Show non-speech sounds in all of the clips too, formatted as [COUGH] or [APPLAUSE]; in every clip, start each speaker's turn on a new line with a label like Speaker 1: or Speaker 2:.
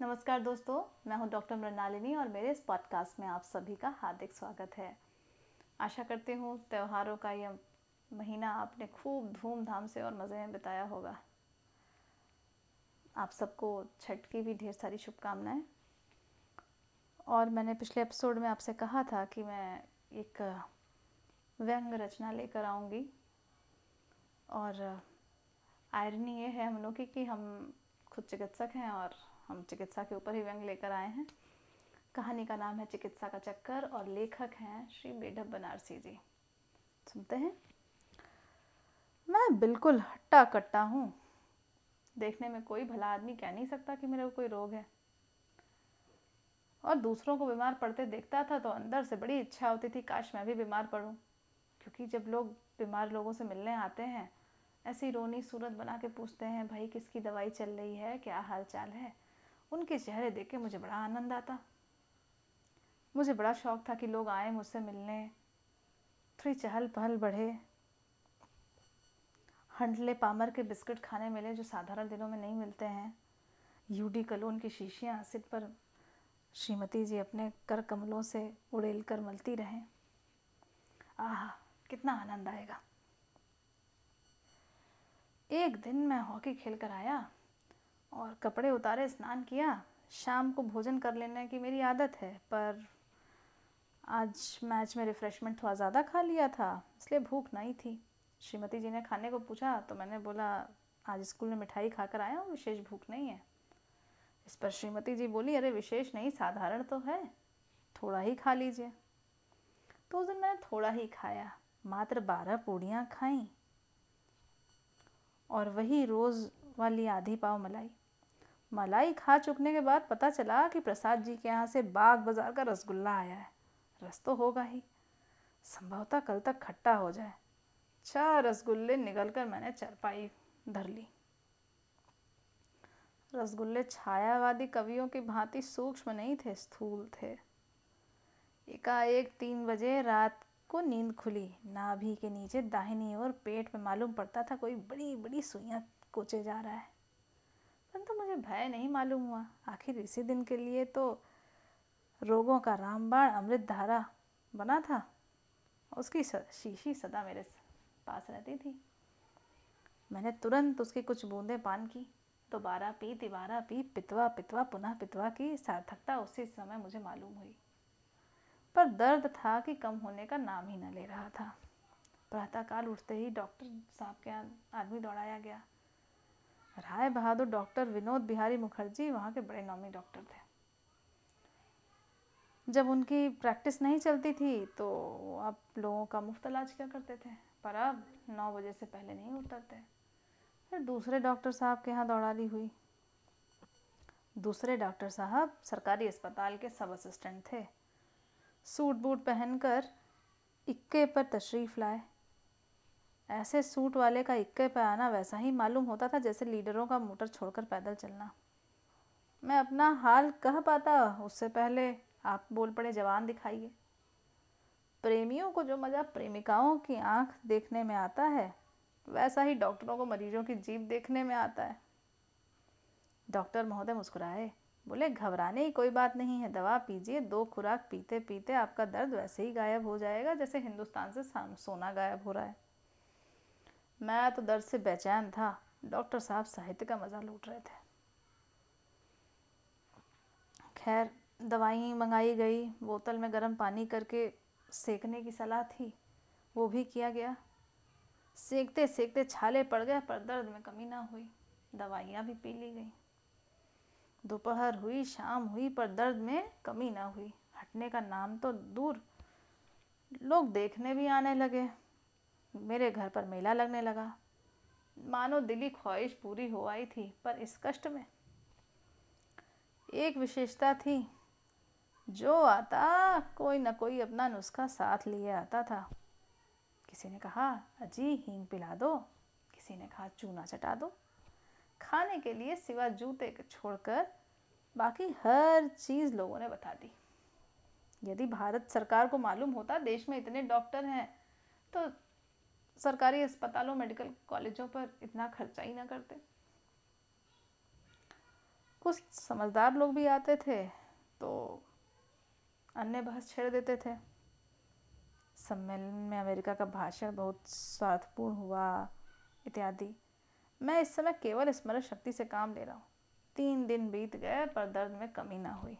Speaker 1: नमस्कार दोस्तों, मैं हूँ डॉक्टर मृणालिनी और मेरे इस पॉडकास्ट में आप सभी का हार्दिक स्वागत है। आशा करती हूँ त्योहारों का यह महीना आपने खूब धूमधाम से और मज़े में बिताया होगा। आप सबको छठ की भी ढेर सारी शुभकामनाएँ। और मैंने पिछले एपिसोड में आपसे कहा था कि मैं एक व्यंग रचना लेकर आऊँगी। और आयरनी ये है हम लोग की कि हम खुद चिकित्सक हैं और हम चिकित्सा के ऊपर ही व्यंग लेकर आए हैं। कहानी का नाम है चिकित्सा का चक्कर और लेखक हैं श्री बेढब बनारसी जी। सुनते हैं? मैं बिल्कुल हट्टा कट्टा हूँ। देखने में कोई भला आदमी कह नहीं सकता कि मेरे को कोई रोग है। और दूसरों को बीमार पड़ते देखता था तो अंदर से बड़ी इच्छा होती थी, काश मैं भी बीमार पड़ूं। क्योंकि जब लोग बीमार लोगों से मिलने आते हैं, ऐसी रोनी सूरत बना के पूछते हैं, भाई, किसकी दवाई चल रही है? क्या हाल चाल है? उनके चेहरे देख के मुझे बड़ा आनंद आता। मुझे बड़ा शौक था कि लोग आए मुझसे मिलने। थोड़ी चहल पहल बढ़े। हंडले पामर के बिस्किट खाने मिले जो साधारण दिनों में नहीं मिलते हैं। यूडी कलोन की शीशियाँ सिर पर श्रीमती जी अपने कर कमलों से उड़ेल कर मलती रहें। आह, कितना आनंद आएगा। एक दिन मैं हॉकी खेल कर आया। और कपड़े उतारे, स्नान किया। शाम को भोजन कर लेने की मेरी आदत है, पर आज मैच में रिफ़्रेशमेंट थोड़ा ज़्यादा खा लिया था, इसलिए भूख नहीं थी। श्रीमती जी ने खाने को पूछा तो मैंने बोला, आज स्कूल में मिठाई खाकर आया हूँ, विशेष भूख नहीं है। इस पर श्रीमती जी बोली, अरे, विशेष नहीं, साधारण तो है, थोड़ा ही खा लीजिए। तो उस दिन मैंने थोड़ा ही खाया, मात्र बारह पूड़ियाँ खाई। और वही रोज़ वाली आधी पाव मलाई। मलाई खा चुकने के बाद पता चला कि प्रसाद जी के यहाँ से बाग बाज़ार का रसगुल्ला आया है। रस तो होगा ही। संभवतः कल तक खट्टा हो जाए। चार रसगुल्ले निकल कर मैंने चरपाई धर ली। रसगुल्ले छायावादी कवियों की भांति सूक्ष्म नहीं थे, स्थूल थे। एकाएक तीन बजे रात को नींद खुली। नाभि के नीचे दाहिनी ओर पेट में मालूम पड़ता था कोई बड़ी बड़ी सुइयाँ कोचे जा रहा है। परंतु तो मुझे भय नहीं मालूम हुआ। आखिर इसी दिन के लिए तो रोगों का रामबाण अमृत धारा बना था। उसकी शीशी सदा मेरे पास रहती थी। मैंने तुरंत उसकी कुछ बूंदें पान की। दोबारा पी, तिबारा पी, पितवा पितवा, पुनः पितवा की सार्थकता उसी समय मुझे मालूम हुई। पर दर्द था कि कम होने का नाम ही न ले रहा था। प्रातःकाल उठते ही डॉक्टर साहब के आदमी दौड़ाया गया। राय बहादुर, डॉक्टर विनोद बिहारी मुखर्जी वहाँ के बड़े नामी डॉक्टर थे। जब उनकी प्रैक्टिस नहीं चलती थी तो आप लोगों का मुफ़्त इलाज क्या करते थे? पर अब नौ बजे से पहले नहीं उतरते। फिर दूसरे डॉक्टर साहब के यहाँ दौड़ा ली हुई। दूसरे डॉक्टर साहब सरकारी अस्पताल के सब असिस्टेंट थे। सूट बूट पहनकर इक्के पर तशरीफ़ लाए। ऐसे सूट वाले का इक्के पे आना वैसा ही मालूम होता था जैसे लीडरों का मोटर छोड़कर पैदल चलना। मैं अपना हाल कह पाता, उससे पहले आप बोल पड़े जवान दिखाइए। प्रेमियों को जो मज़ा प्रेमिकाओं की आँख देखने में आता है, वैसा ही डॉक्टरों को मरीजों की जीप देखने में आता है। डॉक्टर महोदय मुस्कुराए, बोले, घबराने की कोई बात नहीं है, दवा पीजिए, दो खुराक पीते पीते आपका दर्द वैसे ही गायब हो जाएगा जैसे हिंदुस्तान से सोना गायब हो रहा है। मैं तो दर्द से बेचैन था। डॉक्टर साहब साहित्य का मज़ा लूट रहे थे। खैर, दवाई मंगाई गई, बोतल में गर्म पानी करके सेकने की सलाह थी। वो भी किया गया। सेकते सेकते छाले पड़ गए, पर दर्द में कमी ना हुई। दवाइयाँ भी पी ली गई। दोपहर हुई, शाम हुई, पर दर्द में कमी ना हुई। हटने का नाम तो दूर। लोग देखने भी आने लगे। मेरे घर पर मेला लगने लगा। मानो दिली ख्वाहिश पूरी हो आई थी, पर इस कष्ट में एक विशेषता थी, जो आता कोई न कोई अपना नुस्खा साथ लिए आता था। किसी ने कहा, अजी, हींग पिला दो। किसी ने कहा, चूना चटा दो। खाने के लिए सिवा जूते छोड़कर बाकी हर चीज़ लोगों ने बता दी। यदि भारत सरकार को मालूम होता, देश में इतने डॉक्टर हैं तो सरकारी अस्पतालों, मेडिकल कॉलेजों पर इतना खर्चा ही ना करते। कुछ समझदार लोग भी आते थे तो अन्य बहस छेड़ देते थे। सम्मेलन में अमेरिका का भाषण बहुत स्वार्थपूर्ण हुआ, इत्यादि। मैं इस समय केवल स्मरण शक्ति से काम ले रहा हूँ। तीन दिन बीत गए, पर दर्द में कमी ना हुई।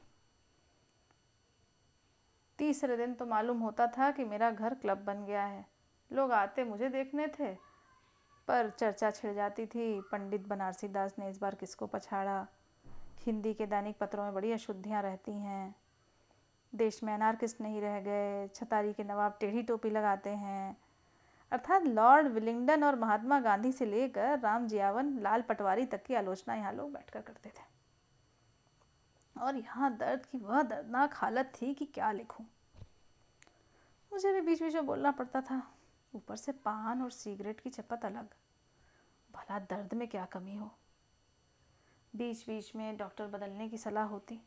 Speaker 1: तीसरे दिन तो मालूम होता था कि मेरा घर क्लब बन गया है। लोग आते मुझे देखने थे, पर चर्चा छिड़ जाती थी। पंडित बनारसी दास ने इस बार किसको पछाड़ा? हिंदी के दैनिक पत्रों में बड़ी अशुद्धियाँ रहती हैं। देश में अनारकिस्ट नहीं रह गए, छतारी के नवाब टेढ़ी टोपी लगाते हैं। अर्थात लॉर्ड विलिंगडन और महात्मा गांधी से लेकर राम जियावन, लाल पटवारी तक की आलोचना यहाँ लोग बैठकर करते थे। और यहाँ दर्द की वह दर्दनाक हालत थी कि क्या लिखूं। मुझे भी बीच बीच में बोलना पड़ता था। ऊपर से पान और सिगरेट की चपत अलग। भला दर्द में क्या कमी हो? बीच बीच में डॉक्टर बदलने की सलाह होती।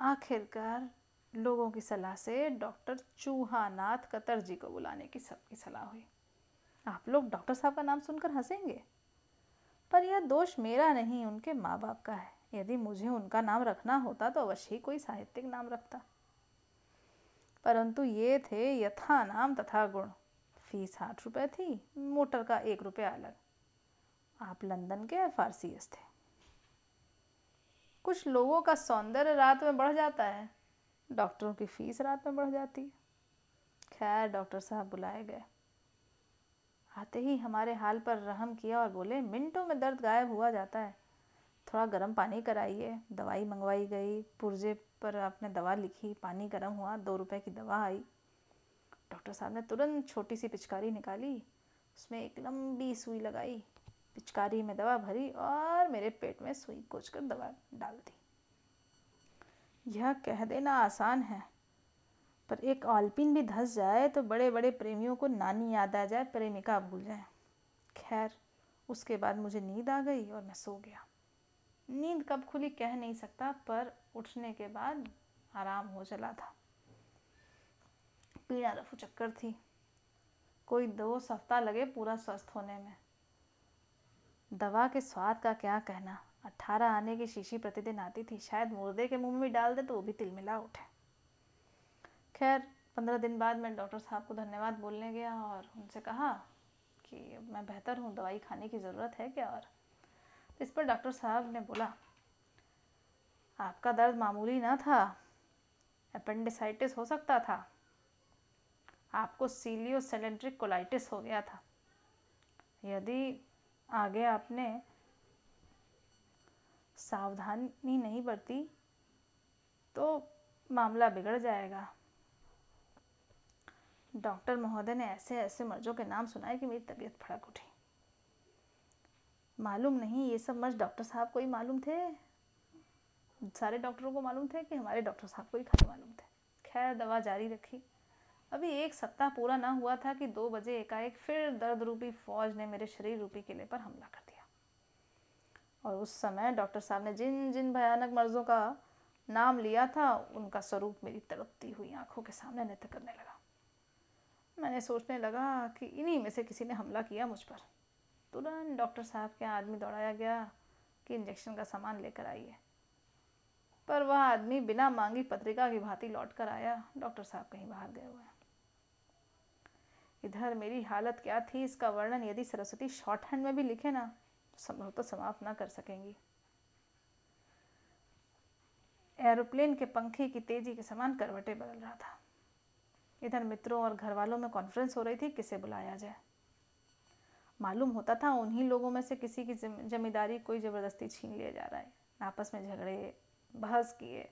Speaker 1: आखिरकार लोगों की सलाह से डॉक्टर चूहानाथ कतर जी को बुलाने की सबकी सलाह हुई। आप लोग डॉक्टर साहब का नाम सुनकर हंसेंगे? पर यह दोष मेरा नहीं, उनके माँ बाप का है। यदि मुझे उनका नाम रखना होता तो अवश्य ही कोई साहित्यिक नाम रखता। परंतु ये थे यथा नाम तथा गुण। फ़ीस आठ रुपये थी, मोटर का एक रुपया अलग। आप लंदन के फारसीस थे। कुछ लोगों का सौंदर्य रात में बढ़ जाता है, डॉक्टरों की फ़ीस रात में बढ़ जाती है। खैर, डॉक्टर साहब बुलाए गए। आते ही हमारे हाल पर रहम किया और बोले, मिनटों में दर्द गायब हुआ जाता है। थोड़ा गर्म पानी कराइए। दवाई मंगवाई गई, पुर्जे पर आपने दवा लिखी, पानी गर्म हुआ, दो रुपए की दवा आई। डॉक्टर साहब ने तुरंत छोटी सी पिचकारी निकाली, उसमें एक लंबी सुई लगाई, पिचकारी में दवा भरी और मेरे पेट में सुई कोच कर दवा डाल दी। यह कह देना आसान है, पर एक ऑल्पिन भी धस जाए तो बड़े बड़े प्रेमियों को नानी याद आ जाए, प्रेमिका भूल जाए। खैर, उसके बाद मुझे नींद आ गई और मैं सो गया। नींद कब खुली कह नहीं सकता, पर उठने के बाद आराम हो चला था। पीड़ा रफू चक्कर थी। कोई दो सप्ताह लगे पूरा स्वस्थ होने में। दवा के स्वाद का क्या कहना? अट्ठारह आने की शीशी प्रतिदिन आती थी। शायद मुर्दे के मुँह में डाल दे तो वो भी तिल मिला उठे। खैर, पंद्रह दिन बाद मैं डॉक्टर साहब को धन्यवाद बोलने गया और उनसे कहा कि मैं बेहतर हूँ, दवाई खाने की ज़रूरत है क्या और? इस पर डॉक्टर साहब ने बोला, आपका दर्द मामूली ना था? अपेंडिसाइटिस हो सकता था। आपको सीलियो सेलेंट्रिक कोलाइटिस हो गया था। यदि आगे आपने सावधानी नहीं बरती तो मामला बिगड़ जाएगा। डॉक्टर महोदय ने ऐसे ऐसे मर्जों के नाम सुनाए कि मेरी तबीयत फड़क उठी। मालूम नहीं ये सब मर्ज डॉक्टर साहब को ही मालूम थे? सारे डॉक्टरों को मालूम थे कि हमारे डॉक्टर साहब को ही खाली मालूम थे? खैर, दवा जारी रखी। अभी एक सप्ताह पूरा ना हुआ था कि दो बजे एकाएक फिर दर्द रूपी फौज ने मेरे शरीर रूपी किले पर हमला कर दिया। और उस समय डॉक्टर साहब ने जिन जिन भयानक मर्जों का नाम लिया था, उनका स्वरूप मेरी तड़पती हुई आँखों के सामने नृत्य करने लगा। मैंने सोचने लगा कि इन्हीं में से किसी ने हमला किया मुझ पर। तुरंत डॉक्टर साहब के आदमी दौड़ाया गया कि इंजेक्शन का सामान लेकर आइए। पर वह आदमी बिना मांगी पत्रिका की भांति लौट कर आया। डॉक्टर साहब कहीं बाहर गए हुए इधर मेरी हालत क्या थी इसका वर्णन यदि सरस्वती शॉर्ट हैंड में भी लिखे ना, संभव तो समाप्त ना कर सकेंगी। एरोप्लेन के पंखे की तेज़ी के समान करवटें बदल रहा था। इधर मित्रों और घर वालों में कॉन्फ्रेंस हो रही थी, किसे बुलाया जाए? मालूम होता था उन्हीं लोगों में से किसी की जमींदारी कोई ज़बरदस्ती छीन लिया जा रहा है। आपस में झगड़े, बहस किए,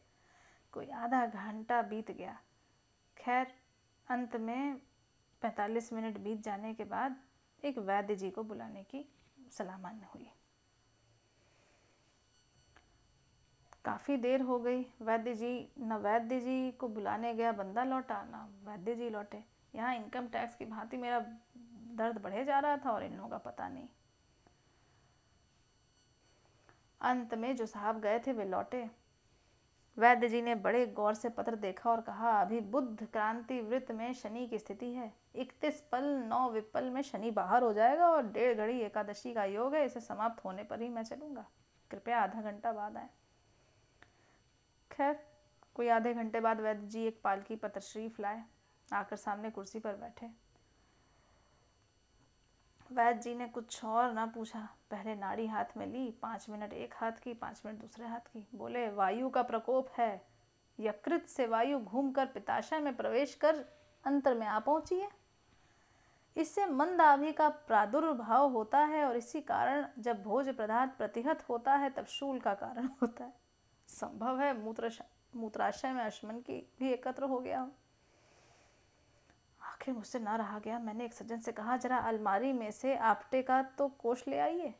Speaker 1: कोई आधा घंटा बीत गया। खैर, अंत में पैंतालीस मिनट बीत जाने के बाद एक वैद्य जी को बुलाने की सलाह मान्य हुई। काफ़ी देर हो गई। वैद्य जी, न वैद्य जी को बुलाने गया, बंदा लौटा, ना वैद्य जी लौटे। यहाँ इनकम टैक्स की भांति मेरा दर्द बढ़े जा रहा था और इन लोगों का पता नहीं। अंत में जो साहब गए थे, वे लौटे। वैद्य जी ने बड़े गौर से पत्र देखा और कहा, अभी बुद्ध क्रांति वृत्त में शनि की स्थिति है। इकतीस पल, नौ विपल में शनि बाहर हो जाएगा और डेढ़ घड़ी एकादशी का योग है, इसे समाप्त होने पर ही मैं चलूँगा। कृपया आधा घंटा बाद आए। खैर, कोई आधे घंटे बाद वैद्य जी एक पालकी पर तशरीफ़ लाए, आकर सामने कुर्सी पर बैठे। वैद्य जी ने कुछ और ना पूछा। पहले नाड़ी हाथ में ली, पाँच मिनट एक हाथ की, पाँच मिनट दूसरे हाथ की। बोले, वायु का प्रकोप है। यकृत से वायु घूमकर पिताशय में प्रवेश कर, अंतर में आ पहुँची है इससे मंद आभि का प्रादुर्भाव होता है और इसी कारण जब भोज पदार्थ प्रतिहत होता है, तब शूल का कारण [LAUGHS] होता है। संभव है मूत्र मूत्राशय में अश्मन की भी एकत्र हो गया हो। आखिर मुझसे ना रहा गया। मैंने एक सज्जन से कहा, जरा अलमारी में से आपटे का तो कोष ले आइए।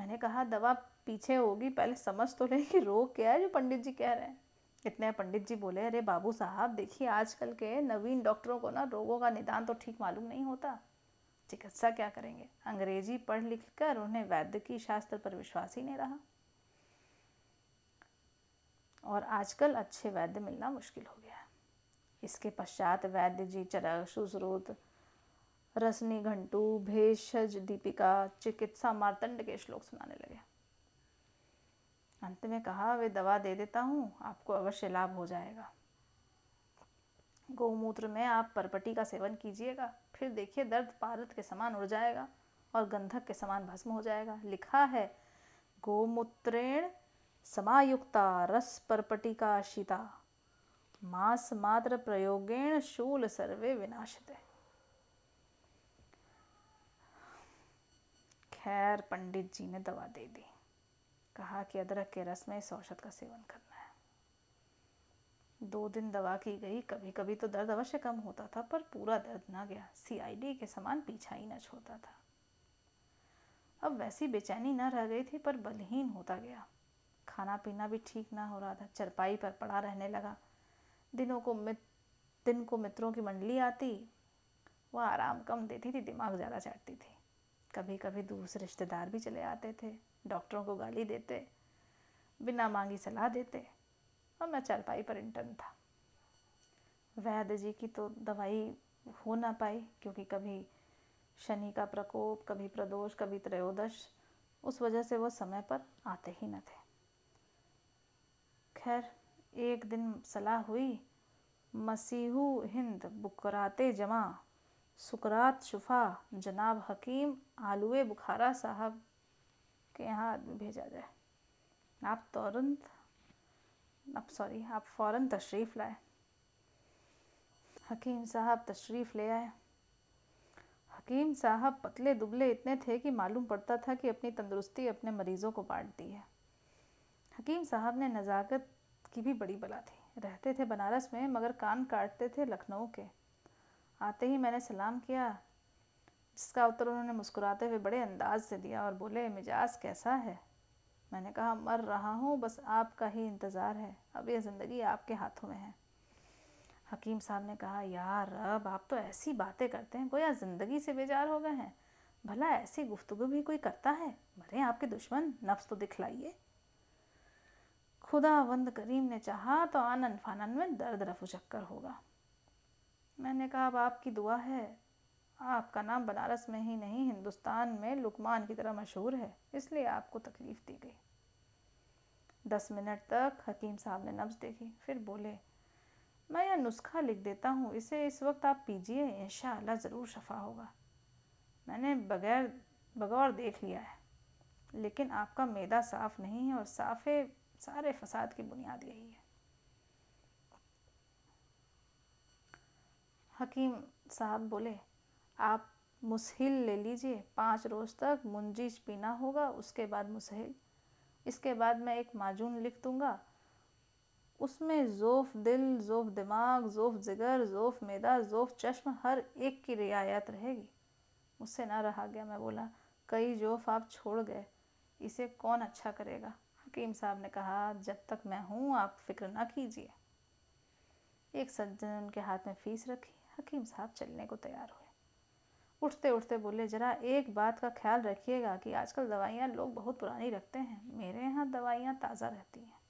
Speaker 1: मैंने कहा, दवा पीछे होगी, पहले समझ तो ले कि रोग क्या है जो पंडित जी कह रहे हैं। इतने पंडित जी बोले, अरे बाबू साहब, देखिए आजकल के नवीन डॉक्टरों को ना रोगों का निदान तो ठीक मालूम नहीं होता। चिकित्सा क्या करेंगे? अंग्रेज़ी पढ़ लिख कर उन्हें वैद्य की शास्त्र पर विश्वास ही नहीं रहा। और आजकल अच्छे वैद्य मिलना मुश्किल हो गया इसके पश्चात वैद्य जी चरक, सुश्रुत रसनी घंटू, भेषज, दीपिका, चिकित्सा मार्तंड के श्लोक सुनाने लगे। अंत में कहा वे दवा दे देता हूँ, आपको अवश्य लाभ हो जाएगा। गौमूत्र में आप परपटी का सेवन कीजिएगा, फिर देखिए दर्द पारत के समान उड़ जाएगा और गंधक के समान भस्म हो जाएगा। लिखा है, गोमूत्रेण समायुक्ता रस परपटिका शिता मास मात्र प्रयोगेण शूल सर्वे विनाशते। खैर, पंडित जी ने दवा दे दी। कहा कि अदरक के रस में इस औषध का सेवन करना है। दो दिन दवा की गई कभी कभी तो दर्द अवश्य कम होता था, पर पूरा दर्द ना गया। सीआईडी के समान पीछा ही न छोड़ता था। अब वैसी बेचैनी न रह गई थी, पर बलहीन होता गया। खाना पीना भी ठीक ना हो रहा था, चरपाई पर पड़ा रहने लगा। दिनों को मित, दिन को मित्रों की मंडली आती, वह आराम कम देती थी, दिमाग ज़्यादा चाटती थी। कभी कभी दूसरे रिश्तेदार भी चले आते थे। डॉक्टरों को गाली देते, बिना मांगी सलाह देते, और मैं चरपाई पर इंटर्न था। वैद्य जी की तो दवाई हो ना पाई, क्योंकि कभी शनि का प्रकोप, कभी प्रदोष, कभी त्रयोदश, उस वजह से वो समय पर आते ही न थे। खैर, एक दिन सलाह हुई, मसीहू हिंद बुकराते जमा, सुकरात शुफा, जनाब हकीम आलुए बुखारा साहब के यहाँ भेजा जाए। आप तुरंत, अब सॉरी आप फ़ौरन तशरीफ़ लाए। हकीम साहब तशरीफ़ ले आए। हकीम साहब पतले दुबले इतने थे कि मालूम पड़ता था कि अपनी तंदुरुस्ती अपने मरीज़ों को बांटती है। हकीम साहब ने नज़ाकत की भी बड़ी बला थी। रहते थे बनारस में, मगर कान काटते थे लखनऊ के। आते ही मैंने सलाम किया जिसका उत्तर उन्होंने मुस्कुराते हुए बड़े अंदाज से दिया और बोले, मिजाज, कैसा है? मैंने कहा, मर रहा हूँ, बस आपका ही इंतज़ार है। अब यह ज़िंदगी आपके हाथों में है। हकीम साहब ने कहा, यार, अब आप तो ऐसी बातें करते हैं, गोया ज़िंदगी से बेजार हो गए हैं। भला ऐसी गुफ्तगु भी कोई करता है? मरे आपके दुश्मन, नफ्स तो दिखलाइए। खुदा वंद करीम ने चाहा तो आनंद फानन में दर्द रफू चक्कर होगा। मैंने कहा, अब आपकी दुआ है आपका नाम बनारस में ही नहीं, हिंदुस्तान में लुकमान की तरह मशहूर है, इसलिए आपको तकलीफ़ दी गई। दस मिनट तक हकीम साहब ने नब्ज देखी, फिर बोले, मैं यह नुस्खा लिख देता हूँ, इसे इस वक्त आप पीजिए इन ज़रूर शफा होगा। मैंने बगैर, बगौर देख लिया है, लेकिन आपका मैदा साफ़ नहीं है और साफ़े, सारे फसाद की बुनियाद यही है। हकीम साहब बोले आप मुसहिल ले लीजिए, पाँच रोज़ तक मुंजीज पीना होगा, उसके बाद मुसहिल। इसके बाद मैं एक माजून लिख दूँगा। उसमें ज़ोफ़ दिल, ज़ोफ़ दिमाग, ज़ोफ़ जिगर, ज़ोफ़ मैदा, ज़ोफ़ चश्म, हर एक की रियायत रहेगी। मुझसे ना रहा गया, मैं बोला, कई जोफ़ आप छोड़ गए, इसे कौन अच्छा करेगा? हकीम साहब ने कहा, जब तक मैं हूँ, आप फ़िक्र ना कीजिए। एक सज्जन उनके हाथ में फ़ीस रखी। हकीम साहब चलने को तैयार हुए उठते उठते बोले, ज़रा एक बात का ख्याल रखिएगा कि आजकल दवाइयाँ लोग बहुत पुरानी रखते हैं। मेरे यहाँ दवाइयाँ ताज़ा रहती हैं।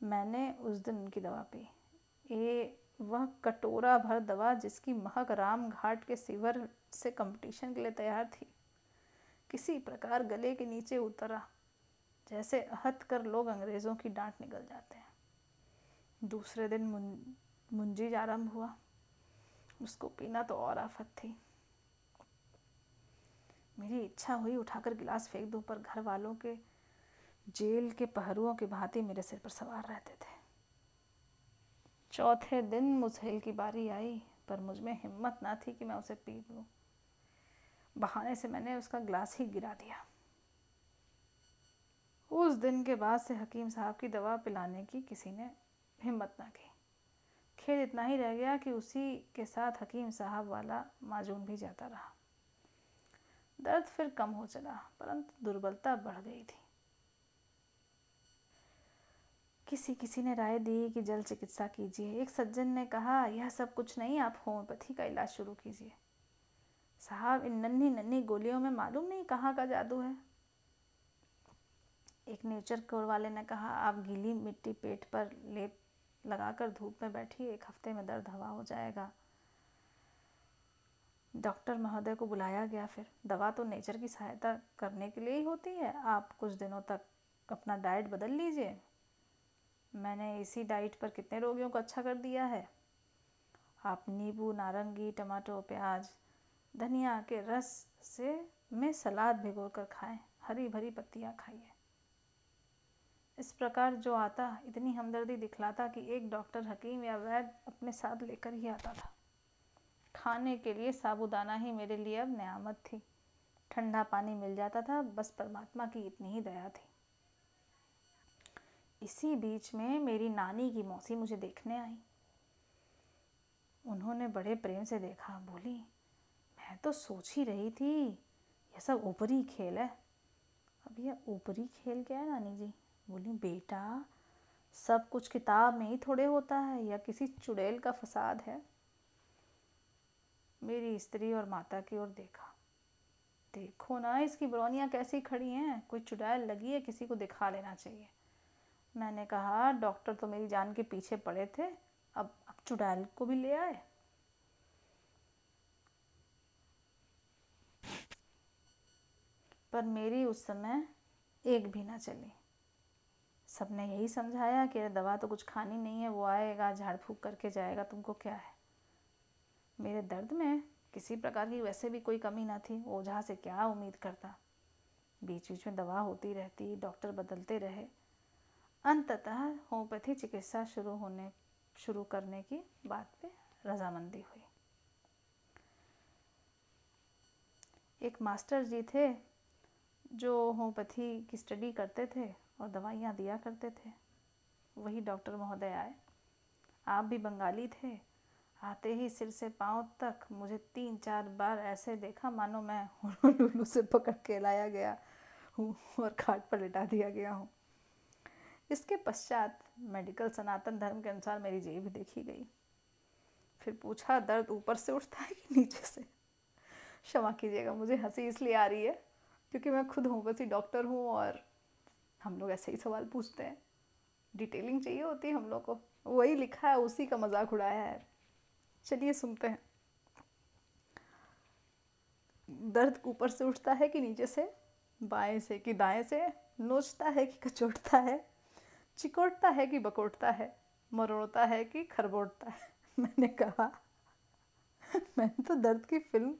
Speaker 1: मैंने उस दिन उनकी दवा पी। ये वह कटोरा भर दवा जिसकी महक राम घाट के सिवर से कंपटीशन के लिए तैयार थी, किसी प्रकार गले के नीचे उतरा, जैसे हथ कर लोग अंग्रेज़ों की डांट निकल जाते हैं। दूसरे दिन मुंजी आरंभ हुआ। उसको पीना तो और आफत थी। मेरी इच्छा हुई उठाकर गिलास फेंक दूँ, पर घर वालों के जेल के पहरुओं की भांति मेरे सिर पर सवार रहते थे। चौथे दिन मुझेल की बारी आई, पर मुझमें हिम्मत ना थी कि मैं उसे पी लूँ। बहाने से मैंने उसका गिलास ही गिरा दिया। उस दिन के बाद से हकीम साहब की दवा पिलाने की किसी ने हिम्मत ना की। खेद इतना ही रह गया कि उसी के साथ हकीम साहब वाला माजून भी जाता रहा। दर्द फिर कम हो चला, परंतु दुर्बलता बढ़ गई थी। किसी किसी ने राय दी कि जल चिकित्सा कीजिए। एक सज्जन ने कहा, यह सब कुछ नहीं, आप होम्योपैथी का इलाज शुरू कीजिए। साहब, इन नन्ही नन्ही गोलियों में मालूम नहीं कहाँ का जादू है। एक नेचर कोर वाले ने कहा, आप गीली मिट्टी पेट पर लेप लगाकर धूप में बैठी, एक हफ़्ते में दर्द हवा हो जाएगा। डॉक्टर महोदय को बुलाया गया फिर। दवा तो नेचर की सहायता करने के लिए ही होती है। आप कुछ दिनों तक अपना डाइट बदल लीजिए। मैंने इसी डाइट पर कितने रोगियों को अच्छा कर दिया है? आप नींबू, नारंगी टमाटो प्याज, धनिया के रस से में सलाद भिगो कर खाएँ। हरी भरी पत्तियाँ खाइए। इस प्रकार जो आता, इतनी हमदर्दी दिखलाता कि एक डॉक्टर हकीम या वैद अपने साथ लेकर ही आता था। खाने के लिए साबुदाना ही मेरे लिए अब नियामत थी। ठंडा पानी मिल जाता था, बस परमात्मा की इतनी ही दया थी। इसी बीच में मेरी नानी की मौसी मुझे देखने आई। उन्होंने बड़े प्रेम से देखा, बोली, मैं तो सोच ही रही थी यह सब ऊपरी खेल है। अब यह ऊपरी खेल क्या है, नानी जी? बोली, बेटा, सब कुछ किताब में ही थोड़े होता है या किसी चुड़ैल का फसाद है? मेरी स्त्री और माता की ओर देखा। देखो ना, इसकी बरौनियाँ कैसी खड़ी हैं। कोई चुड़ैल लगी है, किसी को दिखा लेना चाहिए। मैंने कहा, डॉक्टर तो मेरी जान के पीछे पड़े थे, अब अब चुड़ैल को भी ले आए। पर मेरी उस समय एक भी ना चली। सबने यही समझाया कि दवा तो कुछ खानी नहीं है, वो आएगा, झाड़ फूक करके जाएगा, तुमको क्या है? मेरे दर्द में किसी प्रकार की वैसे भी कोई कमी ना थी, ओझा से क्या उम्मीद करता? बीच बीच में दवा होती रहती, डॉक्टर बदलते रहे। अंततः होम्योपैथी चिकित्सा शुरू होने, शुरू करने की बात पे रजामंदी हुई। एक मास्टर जी थे, जो होम्योपैथी की स्टडी करते थे और दवाइयाँ दिया करते थे। वही डॉक्टर महोदय आए। आप भी बंगाली थे। आते ही सिर से पाँव तक मुझे तीन चार बार ऐसे देखा, मानो मैं लुलू से पकड़ के लाया गया हूँ और खाट पर लिटा दिया गया हूँ। इसके पश्चात मेडिकल सनातन धर्म के अनुसार मेरी जेब देखी गई। फिर पूछा, दर्द ऊपर से उठता है कि नीचे से? क्षमा कीजिएगा, मुझे हँसी इसलिए आ रही है क्योंकि मैं खुद हूँ होम्योपैथी डॉक्टर हूँ और हम लोग ऐसे ही सवाल पूछते हैं। डिटेलिंग चाहिए होती है हम लोग को। वही लिखा है, उसी का मज़ाक उड़ाया है। चलिए सुनते हैं। दर्द ऊपर से उठता है कि नीचे से? बाएँ से कि दाएँ से? नोचता है कि कचोटता है? चिकोटता है कि बकोटता है? मरोड़ता है कि खरबोटता है? [LAUGHS] मैंने कहा, [LAUGHS] मैंने तो दर्द की फ़िल्म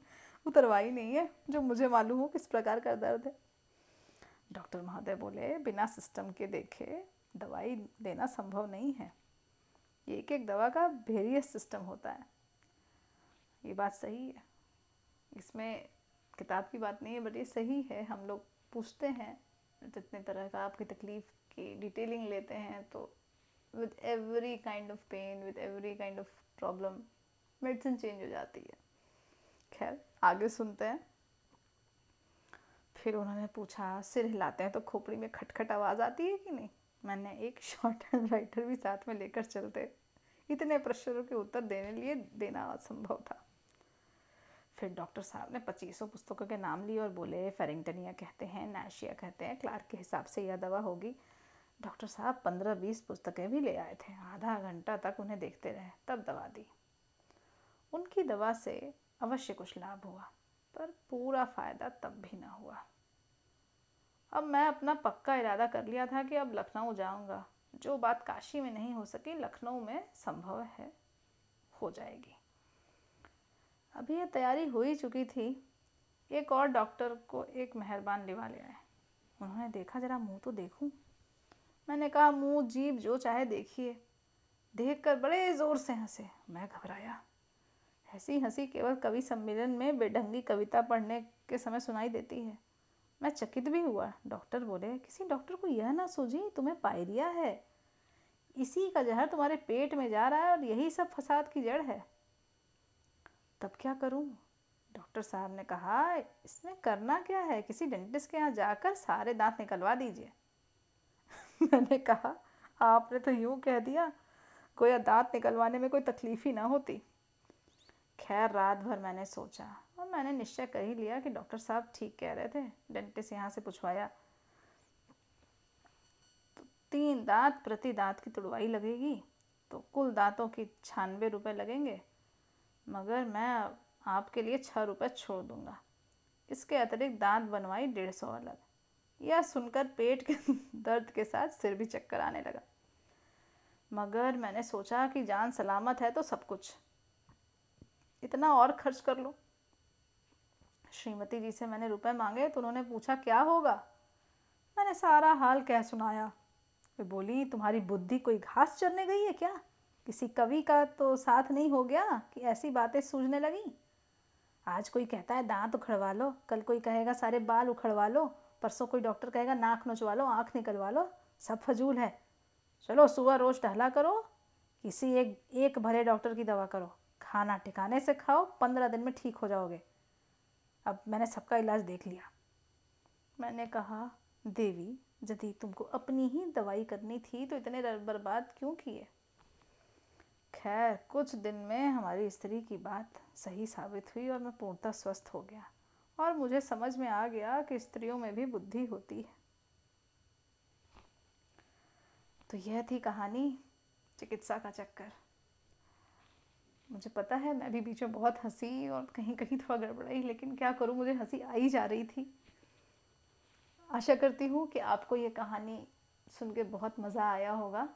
Speaker 1: उतरवाई नहीं है, जो मुझे मालूम हो किस प्रकार का दर्द है। डॉक्टर महोदय बोले, बिना सिस्टम के देखे दवाई देना संभव नहीं है। एक एक दवा का वेरियस सिस्टम होता है। ये बात सही है। इसमें किताब की बात नहीं है, बट ये सही है। हम लोग पूछते हैं, जितने तरह का आपकी तकलीफ़ की डिटेलिंग लेते हैं तो with every kind of pain with every kind of problem medicine change हो जाती है। खैर, आगे सुनते हैं। फिर उन्होंने पूछा, सिर हिलाते हैं तो खोपड़ी में खटखट आवाज़ आती है कि नहीं? मैंने एक शॉर्ट हैंड राइटर भी साथ में लेकर चलते। इतने प्रश्नों के उत्तर देने लिए देना असंभव था। फिर डॉक्टर साहब ने पच्चीसों पुस्तकों के नाम लिए और बोले, फेरिंगटनिया कहते हैं, नैशिया कहते हैं, क्लार्क के हिसाब से यह दवा होगी। डॉक्टर साहब पंद्रह बीस पुस्तकें भी ले आए थे। आधा घंटा तक उन्हें देखते रहे, तब दवा दी। उनकी दवा से अवश्य कुछ लाभ हुआ, पर पूरा फ़ायदा तब भी ना हुआ। अब मैं अपना पक्का इरादा कर लिया था कि अब लखनऊ जाऊँगा। जो बात काशी में नहीं हो सकी, लखनऊ में संभव है, हो जाएगी। अभी ये तैयारी हो ही चुकी थी। एक और डॉक्टर को एक मेहरबान लिवा ले आए। उन्होंने देखा, ज़रा मुँह तो देखूँ। मैंने कहा, मुँह, जीभ जो चाहे देखिए। देखकर बड़े ज़ोर से हंसे। मैं घबराया। ऐसी हँसी केवल कवि सम्मेलन में बेढंगी कविता पढ़ने के समय सुनाई देती है। मैं चकित भी हुआ। डॉक्टर बोले, किसी डॉक्टर को यह ना सूझी, तुम्हें पायरिया है। इसी का जहर तुम्हारे पेट में जा रहा है और यही सब फसाद की जड़ है। तब क्या करूँ? डॉक्टर साहब ने कहा, इसमें करना क्या है? किसी डेंटिस्ट के यहाँ जाकर सारे दांत निकलवा दीजिए। [LAUGHS] मैंने कहा, आपने तो यूँ कह दिया, कोई दांत निकलवाने में कोई तकलीफ़ ही ना होती। खैर, रात भर मैंने सोचा। और मैंने निश्चय कर ही लिया कि डॉक्टर साहब ठीक कह रहे थे। डेंटिस्ट यहाँ से पूछवाया तो तीन दांत प्रति दांत की तुड़वाई लगेगी तो कुल दांतों की छियानवे रुपये लगेंगे, मगर मैं आपके लिए छः रुपये छोड़ दूँगा। इसके अतिरिक्त दांत बनवाई डेढ़ सौ अलग। यह सुनकर पेट के [LAUGHS] दर्द के साथ सिर भी चक्कर आने लगा। मगर मैंने सोचा कि जान सलामत है तो सब कुछ। इतना और खर्च कर लो? श्रीमती जी से मैंने रुपए मांगे तो उन्होंने पूछा, क्या होगा? मैंने सारा हाल कह सुनाया। वे बोली, तुम्हारी बुद्धि कोई घास चरने गई है क्या? किसी कवि का तो साथ नहीं हो गया कि ऐसी बातें सूझने लगी? आज कोई कहता है, दांत उखड़वा लो, कल कोई कहेगा, सारे बाल उखड़वा लो, परसों कोई डॉक्टर कहेगा, नाक नचवा लो, आँख निकलवा लो, सब फजूल है। चलो, सुबह रोज़ टहला करो, किसी एक एक भले डॉक्टर की दवा करो। खाना ठिकाने से खाओ, पंद्रह दिन में ठीक हो जाओगे। अब मैंने सबका इलाज देख लिया। मैंने कहा, देवी, यदि तुमको अपनी ही दवाई करनी थी तो इतने बर्बाद क्यों किए? खैर, कुछ दिन में हमारी स्त्री की बात सही साबित हुई और मैं पूर्णतः स्वस्थ हो गया और मुझे समझ में आ गया कि स्त्रियों में भी बुद्धि होती है। तो यह थी कहानी चिकित्सा का चक्कर। मुझे पता है, मैं भी बीच में बहुत हँसी और कहीं कहीं थोड़ा गड़बड़ाई, लेकिन क्या करूँ, मुझे हँसी आ ही जा रही थी। आशा करती हूँ कि आपको ये कहानी सुन के बहुत मज़ा आया होगा।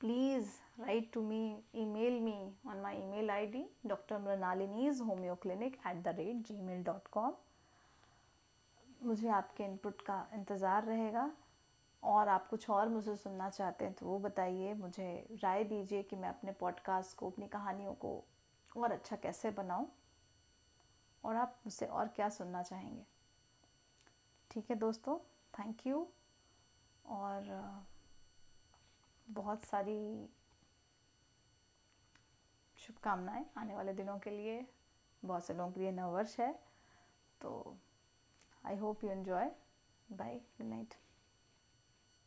Speaker 1: Please write to me e mail me on my e mail I D doctor Mrinalini's homeo clinic at the rate G mail dot com मुझे आपके इनपुट का इंतज़ार रहेगा। और आप कुछ और मुझे सुनना चाहते हैं तो वो बताइए। मुझे राय दीजिए कि मैं अपने पॉडकास्ट को, अपनी कहानियों को और अच्छा कैसे बनाऊँ, और आप मुझसे और क्या सुनना चाहेंगे। ठीक है दोस्तों थैंक यू और बहुत सारी शुभकामनाएँ आने वाले दिनों के लिए। बहुत से लोगों के लिए नव वर्ष है तो I hope you enjoy bye good night